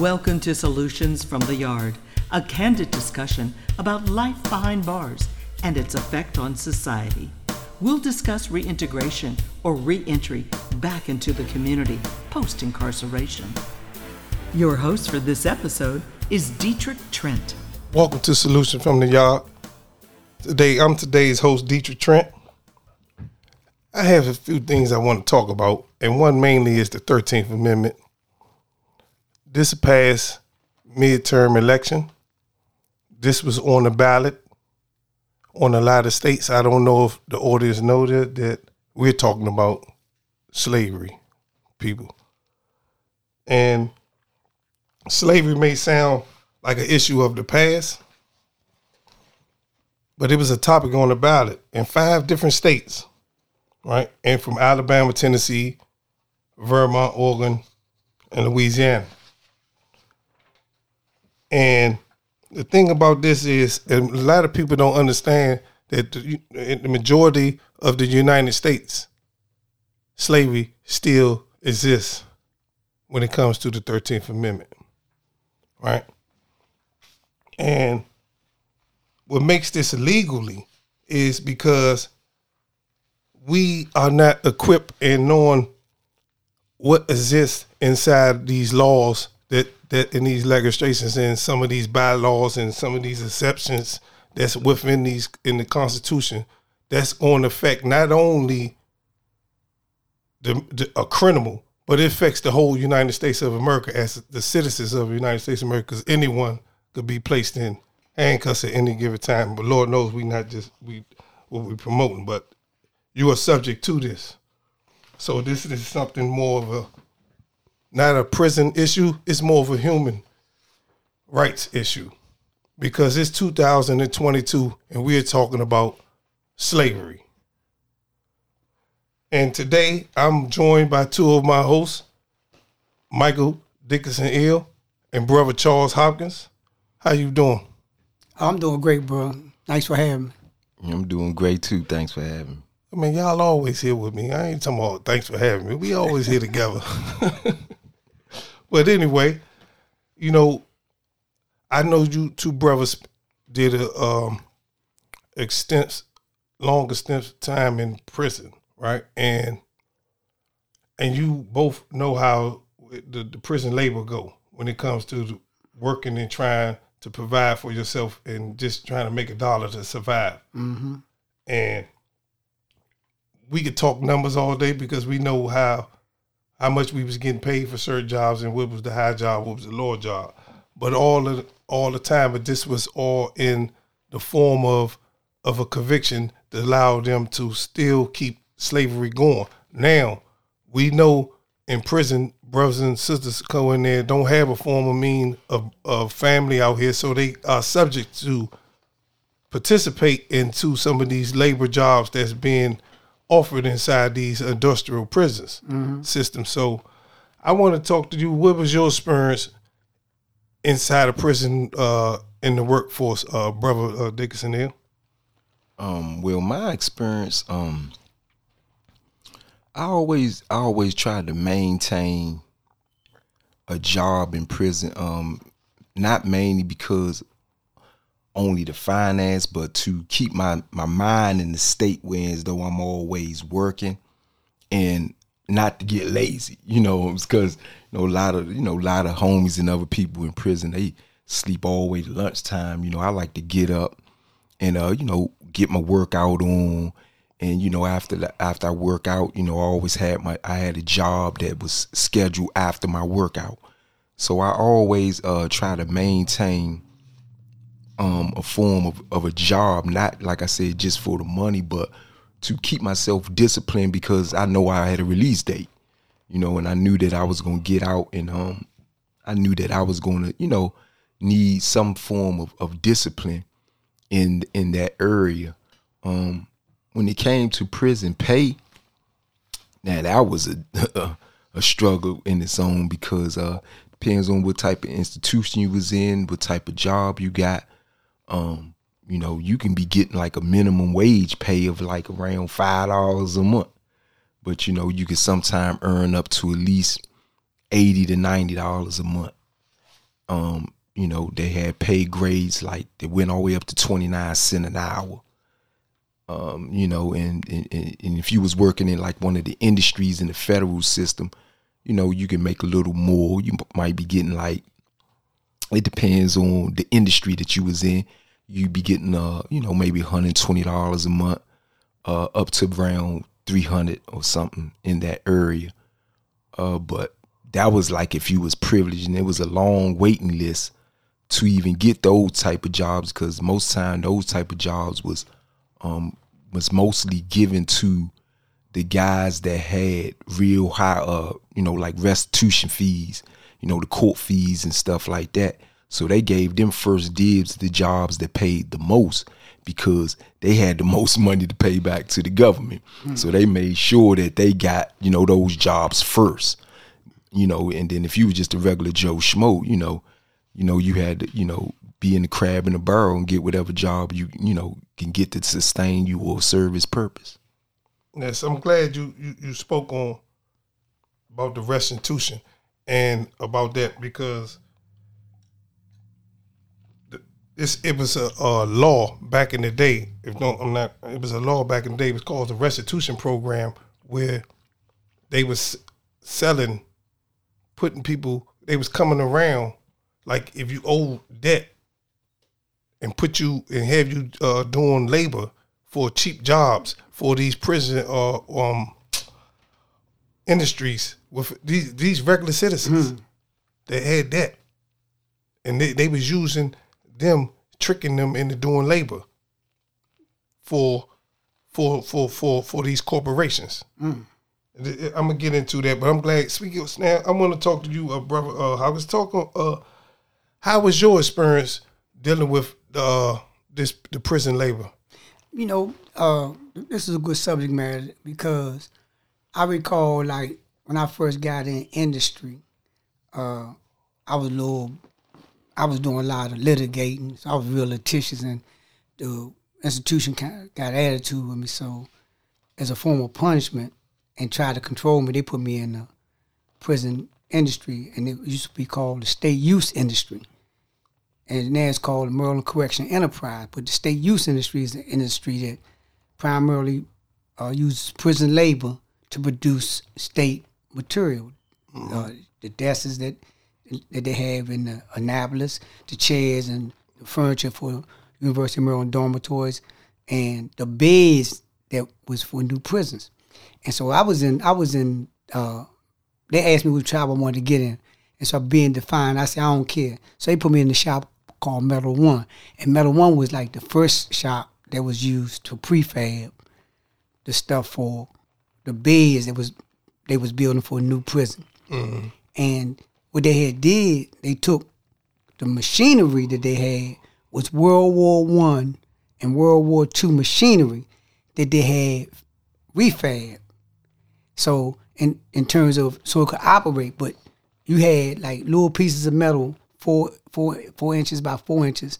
Welcome to Solutions from the Yard, a candid discussion about life behind bars and its effect on society. We'll discuss reintegration or reentry back into the community post incarceration. Your host for this episode is Dietrich Trent. Welcome to Solution from the Yard. Today, I'm today's host, Dietrich Trent. I have a few things I want to talk about, and one mainly is the 13th Amendment this past midterm election, this was on the ballot on a lot of states. I don't know if the audience know that, that we're talking about slavery, people. And slavery may sound like an issue of the past, but it was a topic on the ballot in five different states, right? And from Alabama, Tennessee, Vermont, Oregon, and Louisiana. And the thing about this is, and a lot of people don't understand that the, the majority of the United States, slavery still exists when it comes to the 13th Amendment, right? And what makes this illegally is because we are not equipped in knowing what exists inside these laws that that in these legislations and some of these bylaws and some of these exceptions that's within these in the Constitution that's going to affect not only the, the, a criminal, but it affects the whole United States of America as the citizens of the United States of America. Because anyone could be placed in handcuffs at any given time. But Lord knows we not just we what we promoting, but you are subject to this. So this is something more of a not a prison issue. It's more of a human rights issue because it's 2022 and we're talking about slavery. And today I'm joined by two of my hosts, Michael Dickinson Ill and brother Charles Hopkins. How you doing? I'm doing great, bro. Thanks for having me. I'm doing great too. Thanks for having me. I mean, y'all always here with me. I ain't talking about thanks for having me. We always here together. But anyway, you know, I know you two brothers did a um extensive long extensive time in prison, right? And and you both know how the, the prison labor go when it comes to working and trying to provide for yourself and just trying to make a dollar to survive. Mm-hmm. And we could talk numbers all day because we know how how much we was getting paid for certain jobs and what was the high job, what was the lower job. But all of all the time, but this was all in the form of of a conviction that allowed them to still keep slavery going. Now we know in prison, brothers and sisters go in there don't have a form of mean of, of family out here, so they are subject to participate into some of these labor jobs that's being offered inside these industrial prisons mm-hmm. systems. So I want to talk to you. What was your experience inside a prison uh, in the workforce, uh, brother uh, Dickinson Hill? Um, well, my experience, um, I always, I always tried to maintain a job in prison. Um, not mainly because only the finance, but to keep my my mind in the state where as though I'm always working and not to get lazy, you know, because you know a lot of you know a lot of homies and other people in prison they sleep all the way to lunchtime. You know, I like to get up and uh you know get my workout on, and you know after the, after I work out, you know I always had my I had a job that was scheduled after my workout, so I always uh try to maintain um, a form of, of a job, not like I said, just for the money, but to keep myself disciplined because I know I had a release date, you know, and I knew that I was gonna get out and um I knew that I was gonna, you know, need some form of, of discipline in in that area. Um when it came to prison pay, now that was a a, a struggle in its own because uh depends on what type of institution you was in, what type of job you got um, you know, you can be getting like a minimum wage pay of like around five dollars a month. But you know, you can sometimes earn up to at least eighty to ninety dollars a month. Um, you know, they had pay grades like they went all the way up to twenty nine cent an hour. Um, you know, and, and and if you was working in like one of the industries in the federal system, you know, you can make a little more. You might be getting like it depends on the industry that you was in. You'd be getting uh, you know, maybe $120 a month, uh, up to around 300 or something in that area. Uh, but that was like if you was privileged and it was a long waiting list to even get those type of jobs because most time those type of jobs was um was mostly given to the guys that had real high uh you know like restitution fees you know the court fees and stuff like that so they gave them first dibs the jobs that paid the most because they had the most money to pay back to the government mm. so they made sure that they got you know those jobs first you know and then if you were just a regular joe schmo you know you know you had to you know be in the crab in the barrel and get whatever job you you know can get to sustain you or serve its purpose Yes, I'm glad you, you, you spoke on about the restitution and about that because this it was a, a, law back in the day. If no, I'm not. It was a law back in the day. It was called the restitution program, where they was selling, putting people. They was coming around like if you owe debt, and put you and have you uh, doing labor for cheap jobs for these prison uh, um, industries with these these regular citizens mm. that had that, and they, they was using them tricking them into doing labor for for for for for these corporations. Mm. I'm gonna get into that, but I'm glad. Speaking of now, I'm gonna talk to you, uh, brother. Uh, I was talking. Uh, how was your experience dealing with uh, this the prison labor? you know, uh, this is a good subject matter because I recall like when I first got in industry, uh, I was a little, I was doing a lot of litigating. So I was real litigious, and the institution kind of got attitude with me. So, as a form of punishment and tried to control me, they put me in the prison industry, and it used to be called the state use industry and now it's called the Maryland Correction Enterprise. But the state use industry is an industry that primarily uh, uses prison labor to produce state material. Mm-hmm. Uh, the desks that that they have in the Annapolis, the chairs and the furniture for University of Maryland dormitories, and the beds that was for new prisons. And so I was in, I was in. Uh, they asked me which job I wanted to get in, and so being defined, I said I don't care. So they put me in the shop called Metal One, and Metal One was like the first shop that was used to prefab the stuff for the beds that was they was building for a new prison. Mm-hmm. And what they had did, they took the machinery that they had was World War One and World War Two machinery that they had refab. So in in terms of so it could operate, but you had like little pieces of metal four four four inches by four inches,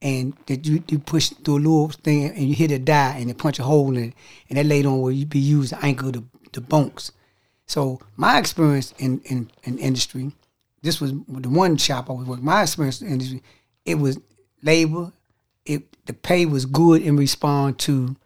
and that you, you push through a little thing and you hit a die and it punch a hole in it, and that later on will be used to anchor the, the bunks. So my experience in, in, in industry, this was the one shop I was working. My experience in industry, it was labor. It the pay was good in response to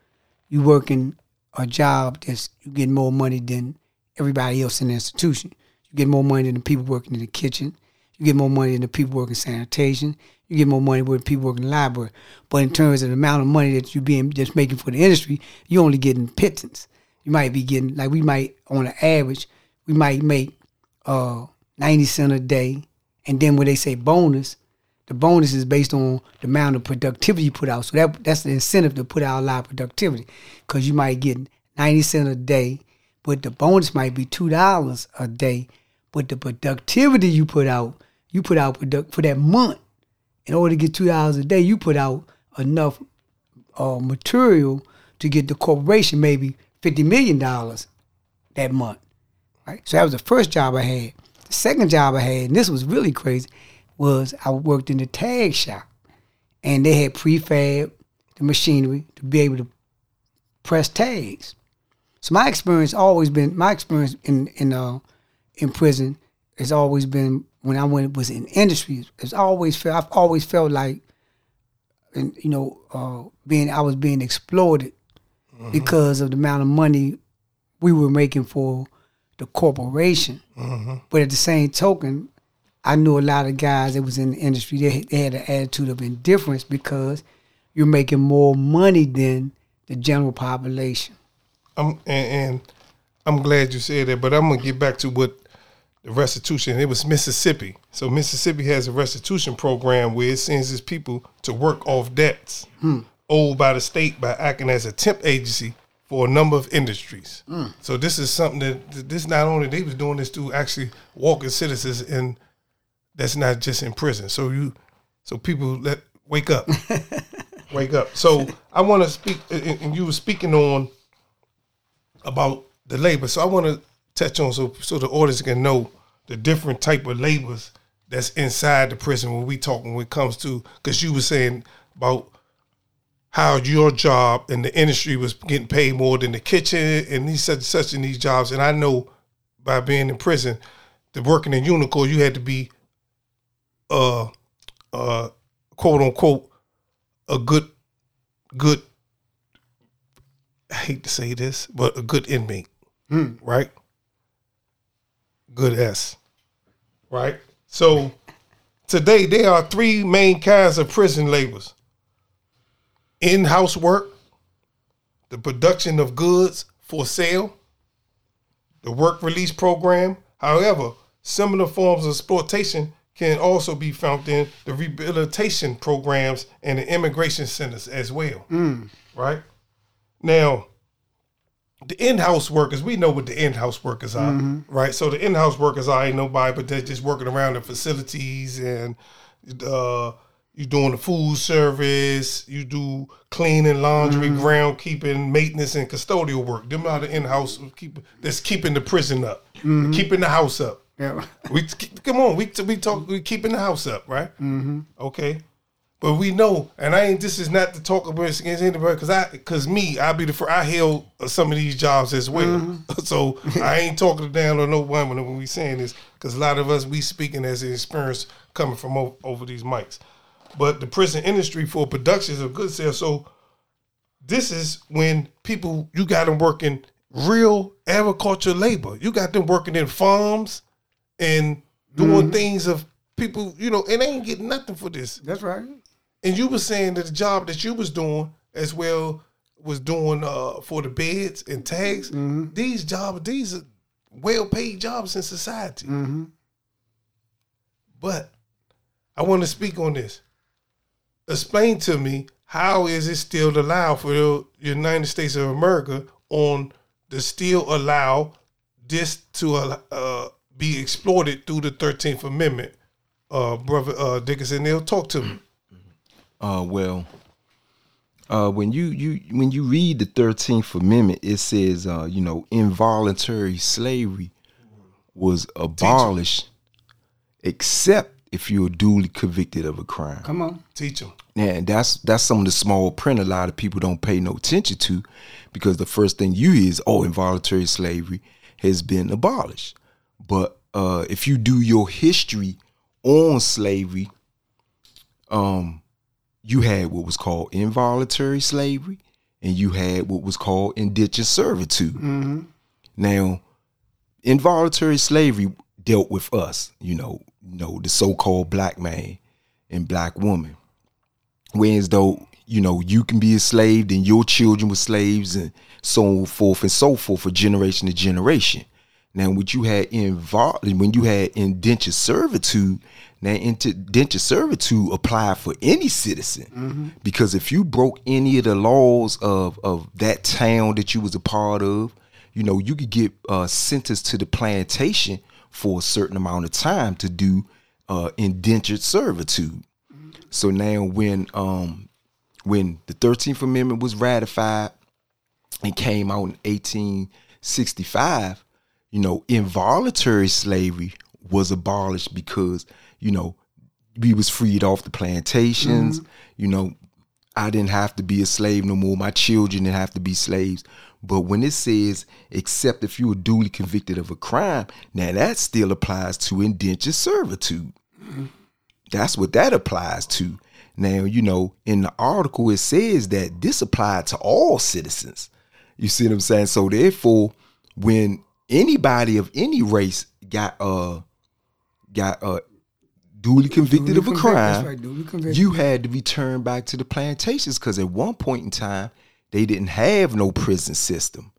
you working a job that's you get more money than everybody else in the institution. You get more money than the people working in the kitchen. You get more money than the people working sanitation. You get more money with people working in the library. But in terms of the amount of money that you being just making for the industry, you're only getting pittance. You might be getting like we might on an average, we might make uh, ninety cent a day, and then when they say bonus, the bonus is based on the amount of productivity you put out. So that that's the incentive to put out a lot of productivity, because you might get ninety cent a day, but the bonus might be two dollars a day, but the productivity you put out you put out product for that month. In order to get two dollars a day, you put out enough uh, material to get the corporation maybe fifty million dollars that month. Right. So that was the first job I had. The second job I had, and this was really crazy, was I worked in the tag shop, and they had prefab the machinery to be able to press tags. So my experience always been my experience in in uh, in prison has always been when I went was in industry. It's always felt I've always felt like, and you know, uh, being I was being exploited because of the amount of money we were making for the corporation. Mm-hmm. But at the same token, I knew a lot of guys that was in the industry. They, they had an attitude of indifference because you're making more money than the general population. I'm and, and I'm glad you said that, but I'm gonna get back to what the restitution. It was Mississippi, so Mississippi has a restitution program where it sends its people to work off debts hmm. owed by the state by acting as a temp agency for a number of industries. So this is something that this not only they was doing this to actually walking citizens and that's not just in prison. So you, so people let wake up, wake up. So I want to speak, and you were speaking on about the labor. So I want to touch on so so the audience can know the different type of labors that's inside the prison when we talking when it comes to because you were saying about how your job in the industry was getting paid more than the kitchen and these such such in these jobs. And I know by being in prison, the working in UNICOR, you had to be uh uh quote unquote a good good I hate to say this, but a good inmate. Right? Good S. Right? So today there are three main kinds of prison labors. In-house work, the production of goods for sale, the work release program. However, similar forms of exploitation can also be found in the rehabilitation programs and the immigration centers as well. Right? Now, the in-house workers, we know what the in-house workers are, right? So the in-house workers are ain't nobody, but they're just working around the facilities and uh, you doing the food service, you do cleaning, laundry, mm-hmm. groundkeeping, maintenance, and custodial work. Them are the in-house keep that's keeping the prison up, mm-hmm. keeping the house up. Yeah. We come on, we we talk, we keeping the house up, right? Mm-hmm. Okay, but we know, and I ain't. This is not to talk against anybody, because I, because me, I be the first. I held some of these jobs as well, mm-hmm. so I ain't talking down on no woman when we saying this, because a lot of us we speaking as an experience coming from over, over these mics, but the prison industry for productions of good sales. So this is when people you got them working real agriculture labor. You got them working in farms and doing mm-hmm. things of people, you know, and they ain't getting nothing for this. That's right. And you were saying that the job that you was doing as well was doing uh, for the beds and tags. Mm-hmm. These jobs, these are well paid jobs in society. Mm-hmm. But I want to speak on this. Explain to me how is it still allowed for the United States of America on to still allow this to uh, be exploited through the Thirteenth Amendment, uh, brother uh, Dickinson? They'll talk to me. Uh, well, uh, when you you when you read the Thirteenth Amendment, it says, uh, you know, involuntary slavery was abolished, except if you are duly convicted of a crime. Come on. Teach them. And that's that's some of the small print a lot of people don't pay no attention to, because the first thing you hear is, oh, involuntary slavery has been abolished. But uh, if you do your history on slavery, um, you had what was called involuntary slavery, and you had what was called indentured servitude. Now, involuntary slavery dealt with us, you know, you know, the so-called black man and black woman. Whereas though, you know, you can be enslaved and your children were slaves and so forth and so forth for generation to generation. Now, what you had involved when you had indentured servitude, now indentured servitude applied for any citizen because if you broke any of the laws of of that town that you was a part of, you know, you could get uh, sentenced to the plantation for a certain amount of time to do uh, indentured servitude. So now, when um, when the Thirteenth Amendment was ratified and came out in 1865, you know, involuntary slavery was abolished because you know we was freed off the plantations. You know, I didn't have to be a slave no more. My children didn't have to be slaves. But when it says, except if you were duly convicted of a crime, now that still applies to indentured servitude. That's what that applies to. Now, you know, in the article, it says that this applied to all citizens. You see what I'm saying? So therefore, when anybody of any race got uh got uh duly convicted Duly of a crime, right, you had to return back to the plantations because at one point in time they didn't have no prison system.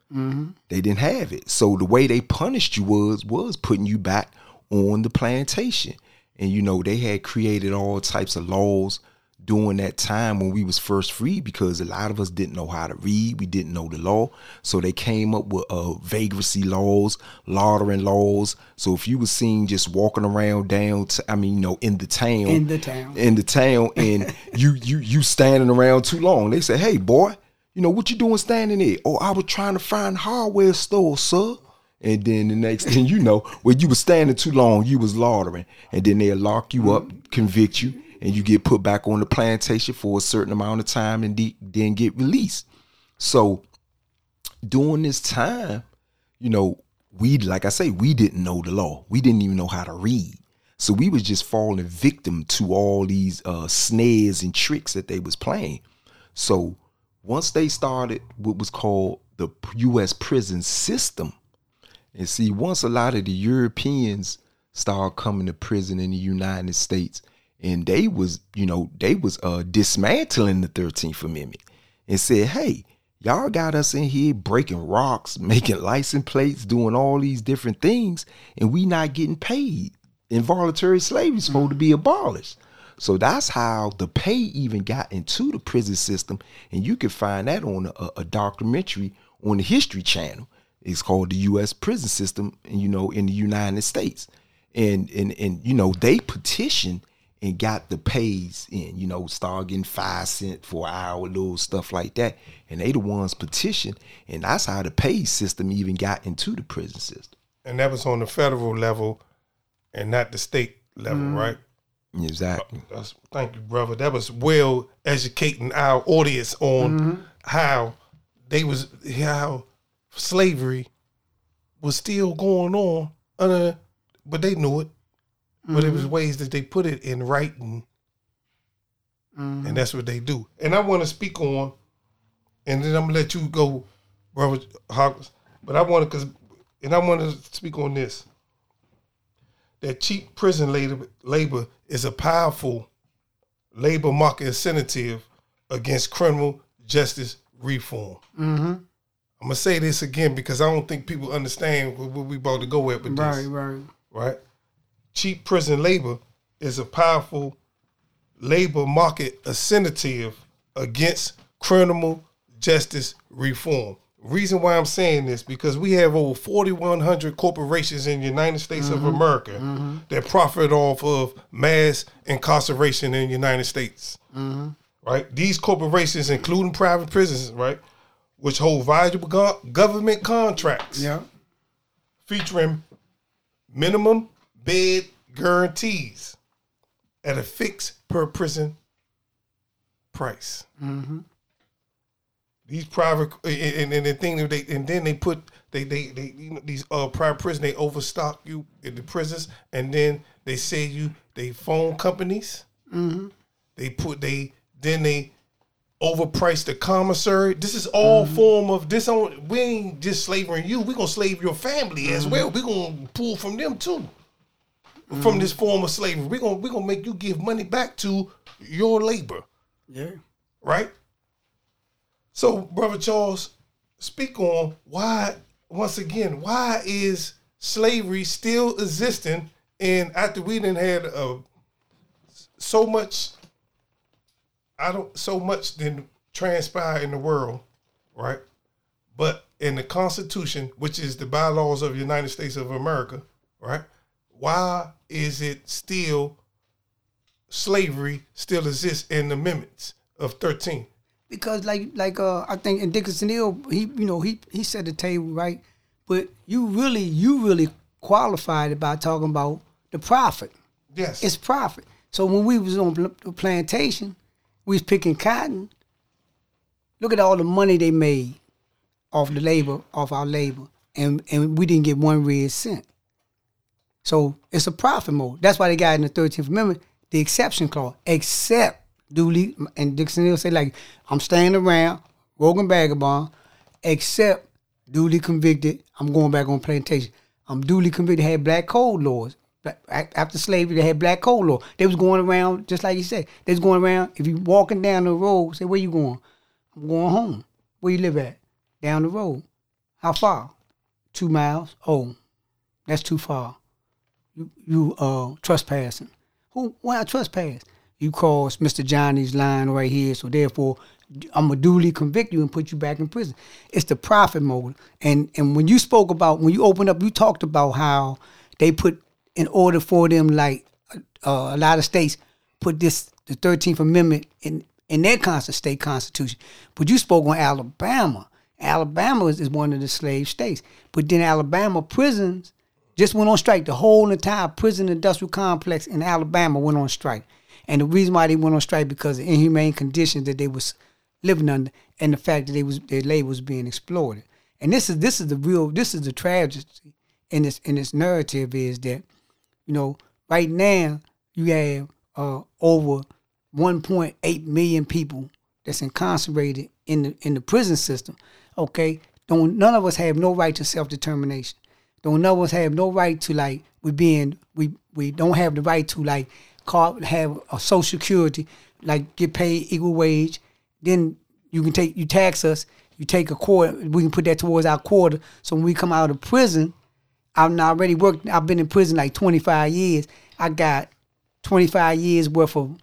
They didn't have it. So the way they punished you was was putting you back on the plantation. And you know, they had created all types of laws during that time when we was first free because a lot of us didn't know how to read, we didn't know the law. So they came up with uh vagrancy laws, laundering laws. So if you was seen just walking around down to, I mean, you know, in the town In the town. in the town and you you you standing around too long. They say, "Hey, boy, you know what you doing standing there?" "Oh, I was trying to find hardware store, sir." And then the next thing you know, when you was standing too long, you was laundering, and then they'll lock you up, convict you, and you get put back on the plantation for a certain amount of time, and de- then get released. So during this time, you know, we like I say, we didn't know the law. We didn't even know how to read. So we was just falling victim to all these uh snares and tricks that they was playing. So once they started what was called the US prison system, and see, once a lot of the Europeans started coming to prison in the United States, and they was, you know, they was uh dismantling the 13th Amendment and said, hey, y'all got us in here breaking rocks, making license plates, doing all these different things, and we not getting paid. Involuntary slavery is supposed to be abolished. So that's how the pay even got into the prison system, and you can find that on a, a documentary on the History Channel. It's called the U.S. prison system, you know, in the United States, and and and you know, they petitioned and got the pays in. You know, start getting five cent for an hour, little stuff like that, and they the ones petitioned, and that's how the pay system even got into the prison system. And that was on the federal level and not the state level, mm-hmm. right? Exactly. Uh, that's, thank you, brother. That was well educating our audience on mm-hmm. how they was how slavery was still going on, under, but they knew it. But it was mm-hmm. ways that they put it in writing, mm-hmm. and that's what they do. And I want to speak on, and then I'm gonna let you go, brother Hawkins. But I want to, cause, and I want to speak on this. That cheap prison labor, labor is a powerful labor market incentive against criminal justice reform. Mm-hmm. I'm gonna say this again because I don't think people understand what, we about to go at with Right, this. right. Right? right. Cheap prison labor is a powerful labor market incentive against criminal justice reform. Reason why I'm saying this because we have over 4,100 corporations in the United States of mm-hmm. America mm-hmm. that profit off of mass incarceration in the United States. Mm-hmm. Right? These corporations, including private prisons, right, which hold valuable go- government contracts Yeah. featuring minimum bed guarantees at a fixed per prison price. These private and, and the thing that they and then they put they they, they you know these uh private prison they overstock you in the prisons and then they say you they phone companies. They put they then they overprice the commissary. This is all mm-hmm. form of this. We ain't just slaving you. We gonna slave your family as mm-hmm. well. We gonna pull from them too. From this mm-hmm. form of slavery, we gonna we gonna make you give money back to your labor, Yeah. right? So, brother Charles, speak on why once again why is slavery still existing? And after we didn't had uh, so much I don't so much didn't transpire in the world, right? But in the Constitution, which is the bylaws of the United States of America, right? Why is it still slavery still exists in the amendments of 13? because like like uh I think in Dickinson Hill he you know he he set the table right, but you really you really qualified it by talking about the profit. Yes. It's profit. So when we was on the plantation, we was picking cotton. Look at all the money they made. off the labor, off our labor, and and we didn't get one red cent. So it's a profit mode. That's why they got in the Thirteenth Amendment the exception clause, except duly. And Dixon will say like, I'm staying around, Rogan Vagabond, except duly convicted. I'm going back on plantation. I'm duly convicted. Had black code laws. After slavery, they had black code law. They was going around just like you said. They was going around. If you walking down the road, say where you going? I'm going home. Where you live at? Down the road. How far? Two miles. Oh, that's too far. You you uh trespassing. Who why I trespass? You cross Mr. Johnny's line right here, so therefore I'm gonna duly convict you and put you back in prison. It's the profit motive. And and when you spoke about when you opened up, you talked about how they put in order for them like uh, a lot of states put this the Thirteenth Amendment in in their constant state constitution. But you spoke on Alabama. Alabama is, is one of the slave states. But then Alabama prisons just went on strike. The whole entire prison industrial complex in Alabama went on strike. And the reason why they went on strike because of inhumane conditions that they was living under and the fact that they was their labor was being exploited. And this is this is the real this is the tragedy in this in this narrative is that, you know, right now you have uh, over 1.8 million people that's incarcerated in the in the prison system. Okay, don't none of us have no right to self determination. Don't none of us have no right to like we being we we don't have the right to like call have a social security like get paid equal wage. Then you can take you tax us. You take a quarter. We can put that towards our quarter. So when we come out of prison, I've already worked. I've been in prison like 25 years. I got 25 years worth of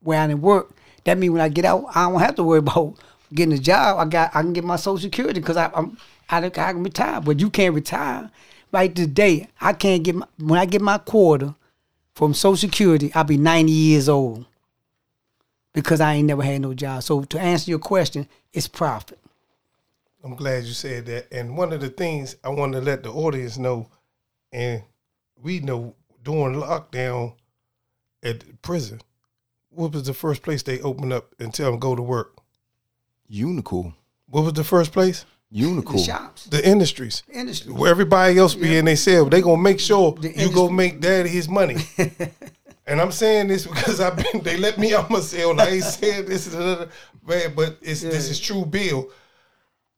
where I didn't work. That means when I get out, I don't have to worry about getting a job. I got I can get my social security because I'm I, I can retire. But you can't retire right today. I can't get my, when I get my quarter from Social Security. I'll be 90 years old because I ain't never had no job. So to answer your question, it's profit. I'm glad you said that. And one of the things I want to let the audience know, and we know during lockdown at prison, what was the first place they opened up and tell them go to work? UNICOR. What was the first place? UNICOR. The shops, The industries. industry. Where everybody else be in they sell, they gonna make sure The you go industry. make daddy his money. and I'm saying this because I've been they let me out my cell. And I ain't saying this is another man, but it's this is true bill.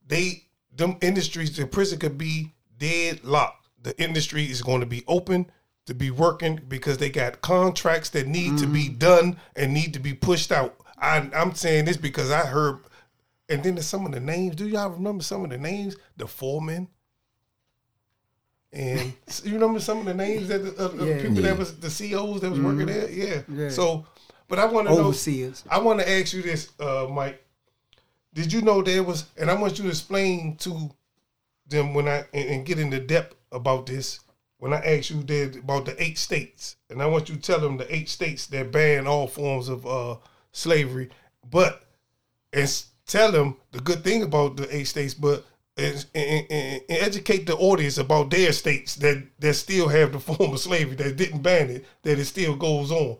They them industries, the prison could be deadlocked. The industry is going to be open to be working because they got contracts that need to be mm. done and need to be pushed out. I, I'm saying this because I heard, and then there's some of the names. Do y'all remember some of the names? The foreman, and you remember some of the names that the, of, of Yeah. people Yeah. that was the CEOs that was working mm-hmm. there. Yeah. Yeah. So, but I want to know. Overseers. I want to ask you this, uh, Mike. Did you know there was, and I want you to explain to them when I and, and get into depth about this. When I asked you that about the eight states, and I want you to tell them the eight states that ban all forms of uh, slavery, but and tell them the good thing about the eight states, but and, and, and- educate the audience about their states that that still have the form of slavery that didn't ban it, that it still goes on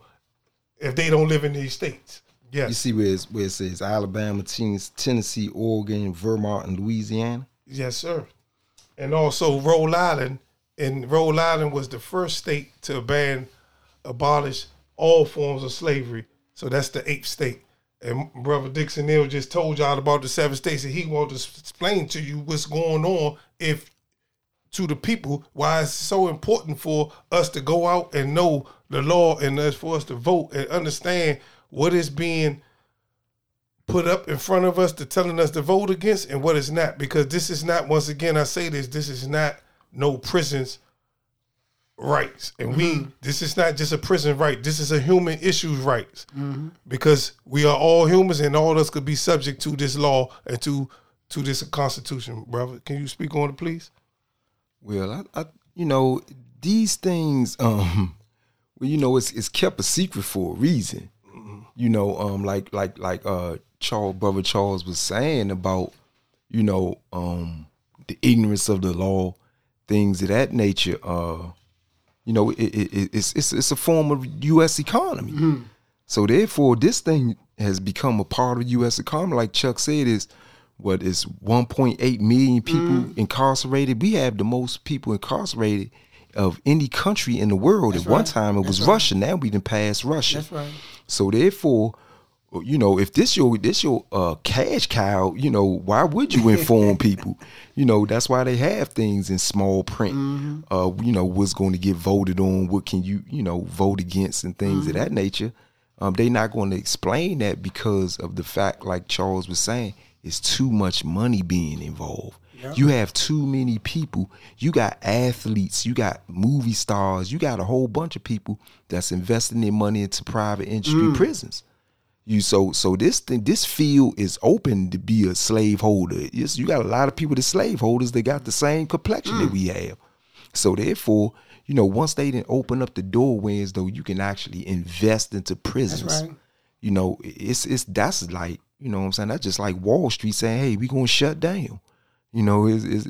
if they don't live in these states. Yeah. You see where, it's, where it says Alabama, Ten- Tennessee, Oregon, Vermont, and Louisiana? yes, sir. And also Rhode Island, and Rhode Island was the first state to ban, abolish all forms of slavery. So that's the eighth state. And Brother Dixon Neal just told y'all about the seven states, and he wanted to explain to you what's going on if to the people why it's so important for us to go out and know the law and us for us to vote and understand what is being put up in front of us to telling us to vote against and what is not. Because this is not once again I say this this is not no prisons rights. And we this is not just a prison right. This is a human issues rights. Because we are all humans and all of us could be subject to this law and to to this constitution. Brother can you speak on it please? Well, I, I you know, these things, um, well, you know, it's it's kept a secret for a reason. You know, um, like like like uh Charles brother Charles was saying about, you know, um the ignorance of the law, things of that nature. Uh, you know, it, it, it, it's it's it's a form of U.S. economy. So therefore, this thing has become a part of U.S. economy. Like Chuck said, is what is 1.8 million people Mm. incarcerated. We have the most people incarcerated of any country in the world. That's At one time, it was right. Russia. Now we done passed Russia. That's right. So therefore, you know, if this your this your uh, cash cow, you know, why would you inform people? You know, that's why they have things in small print. Mm-hmm. Uh, you know, what's going to get voted on, what can you, you know, vote against, and things Mm-hmm. of that nature. Um, they not going to explain that because of the fact, like Charles was saying, it's too much money being involved. You have too many people. You got athletes, you got movie stars, you got a whole bunch of people that's investing their money into private industry prisons. You so so this thing this field is open to be a slave holder. It's, you got a lot of people that slave holders that got the same complexion that we have. So therefore, you know, once they didn't open up the doorways though, you can actually invest into prisons. right. You know, it's it's that's like you know what I'm saying. That's just like Wall Street saying, "Hey, we gonna shut down." You know, it's, it's,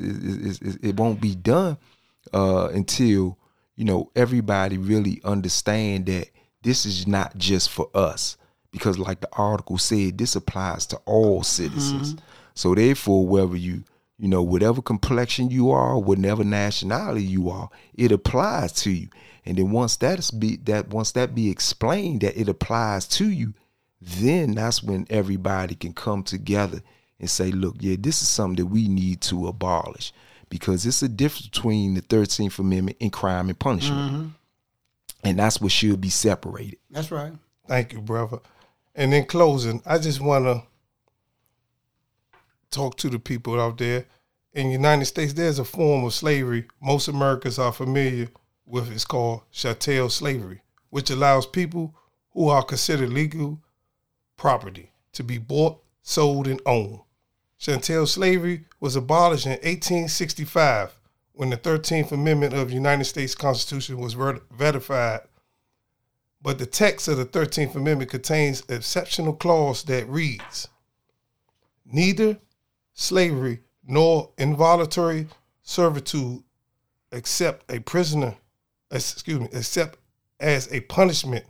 it's, it won't be done uh, until you know everybody really understand that this is not just for us. Because, like the article said, this applies to all citizens. So, therefore, whether you you know whatever complexion you are, whatever nationality you are, it applies to you. And then once that is be that once that be explained that it applies to you, then that's when everybody can come together and say, look, yeah, this is something that we need to abolish because it's a difference between the 13th Amendment and crime and punishment. Mm-hmm. And that's what should be separated. That's right. Thank you, brother. And in closing, I just want to talk to the people out there. In the United States, there's a form of slavery most Americans are familiar with. It's called chattel slavery, which allows people who are considered legal property to be bought, sold, and owned. Chattel slavery was abolished in 1865 when the 13th Amendment of the United States Constitution was rat- ratified but the text of the 13th Amendment contains an exceptional clause that reads Neither slavery nor involuntary servitude except a prisoner, excuse me, except as a punishment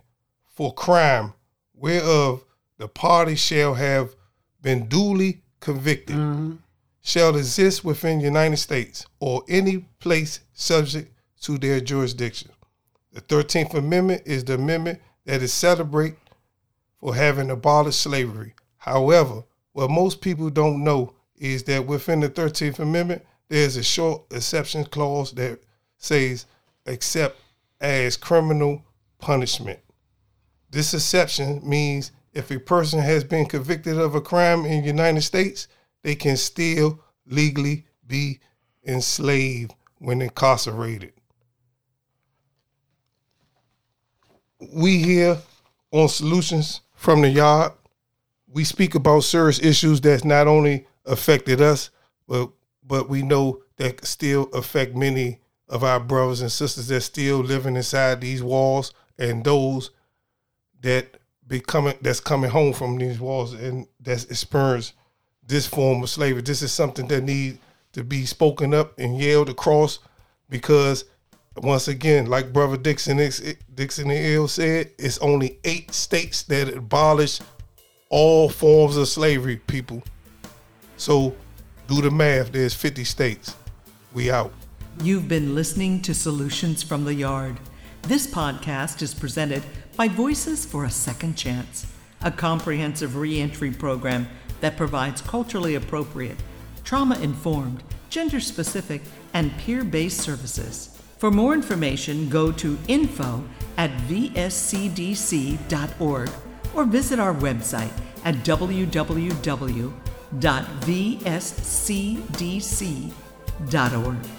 for crime whereof the party shall have been duly convicted, mm-hmm. shall exist within the United States or any place subject to their jurisdiction. The 13th Amendment is the amendment that is celebrated for having abolished slavery. However, what most people don't know is that within the 13th Amendment, there's a short exception clause that says, except as criminal punishment. This exception means if a person has been convicted of a crime in the United States, they can still legally be enslaved when incarcerated. We here on Solutions from the Yard, we speak about serious issues that's not only affected us, but but we know that still affect many of our brothers and sisters that still living inside these walls and those that be coming that's coming home from these walls and that's experienced this form of slavery. This is something that need to be spoken up and yelled across because once again, like Brother Dixon Dixon Ill said, it's only eight states that abolish all forms of slavery, people. So do the math. There's 50 states. We out. You've been listening to Solutions from the Yard. This podcast is presented by Voices for a Second Chance, a comprehensive reentry program that provides culturally appropriate, trauma informed, gender specific, and peer based services. For more information, go to info at vscdc.org or visit our website at www.vscdc.org.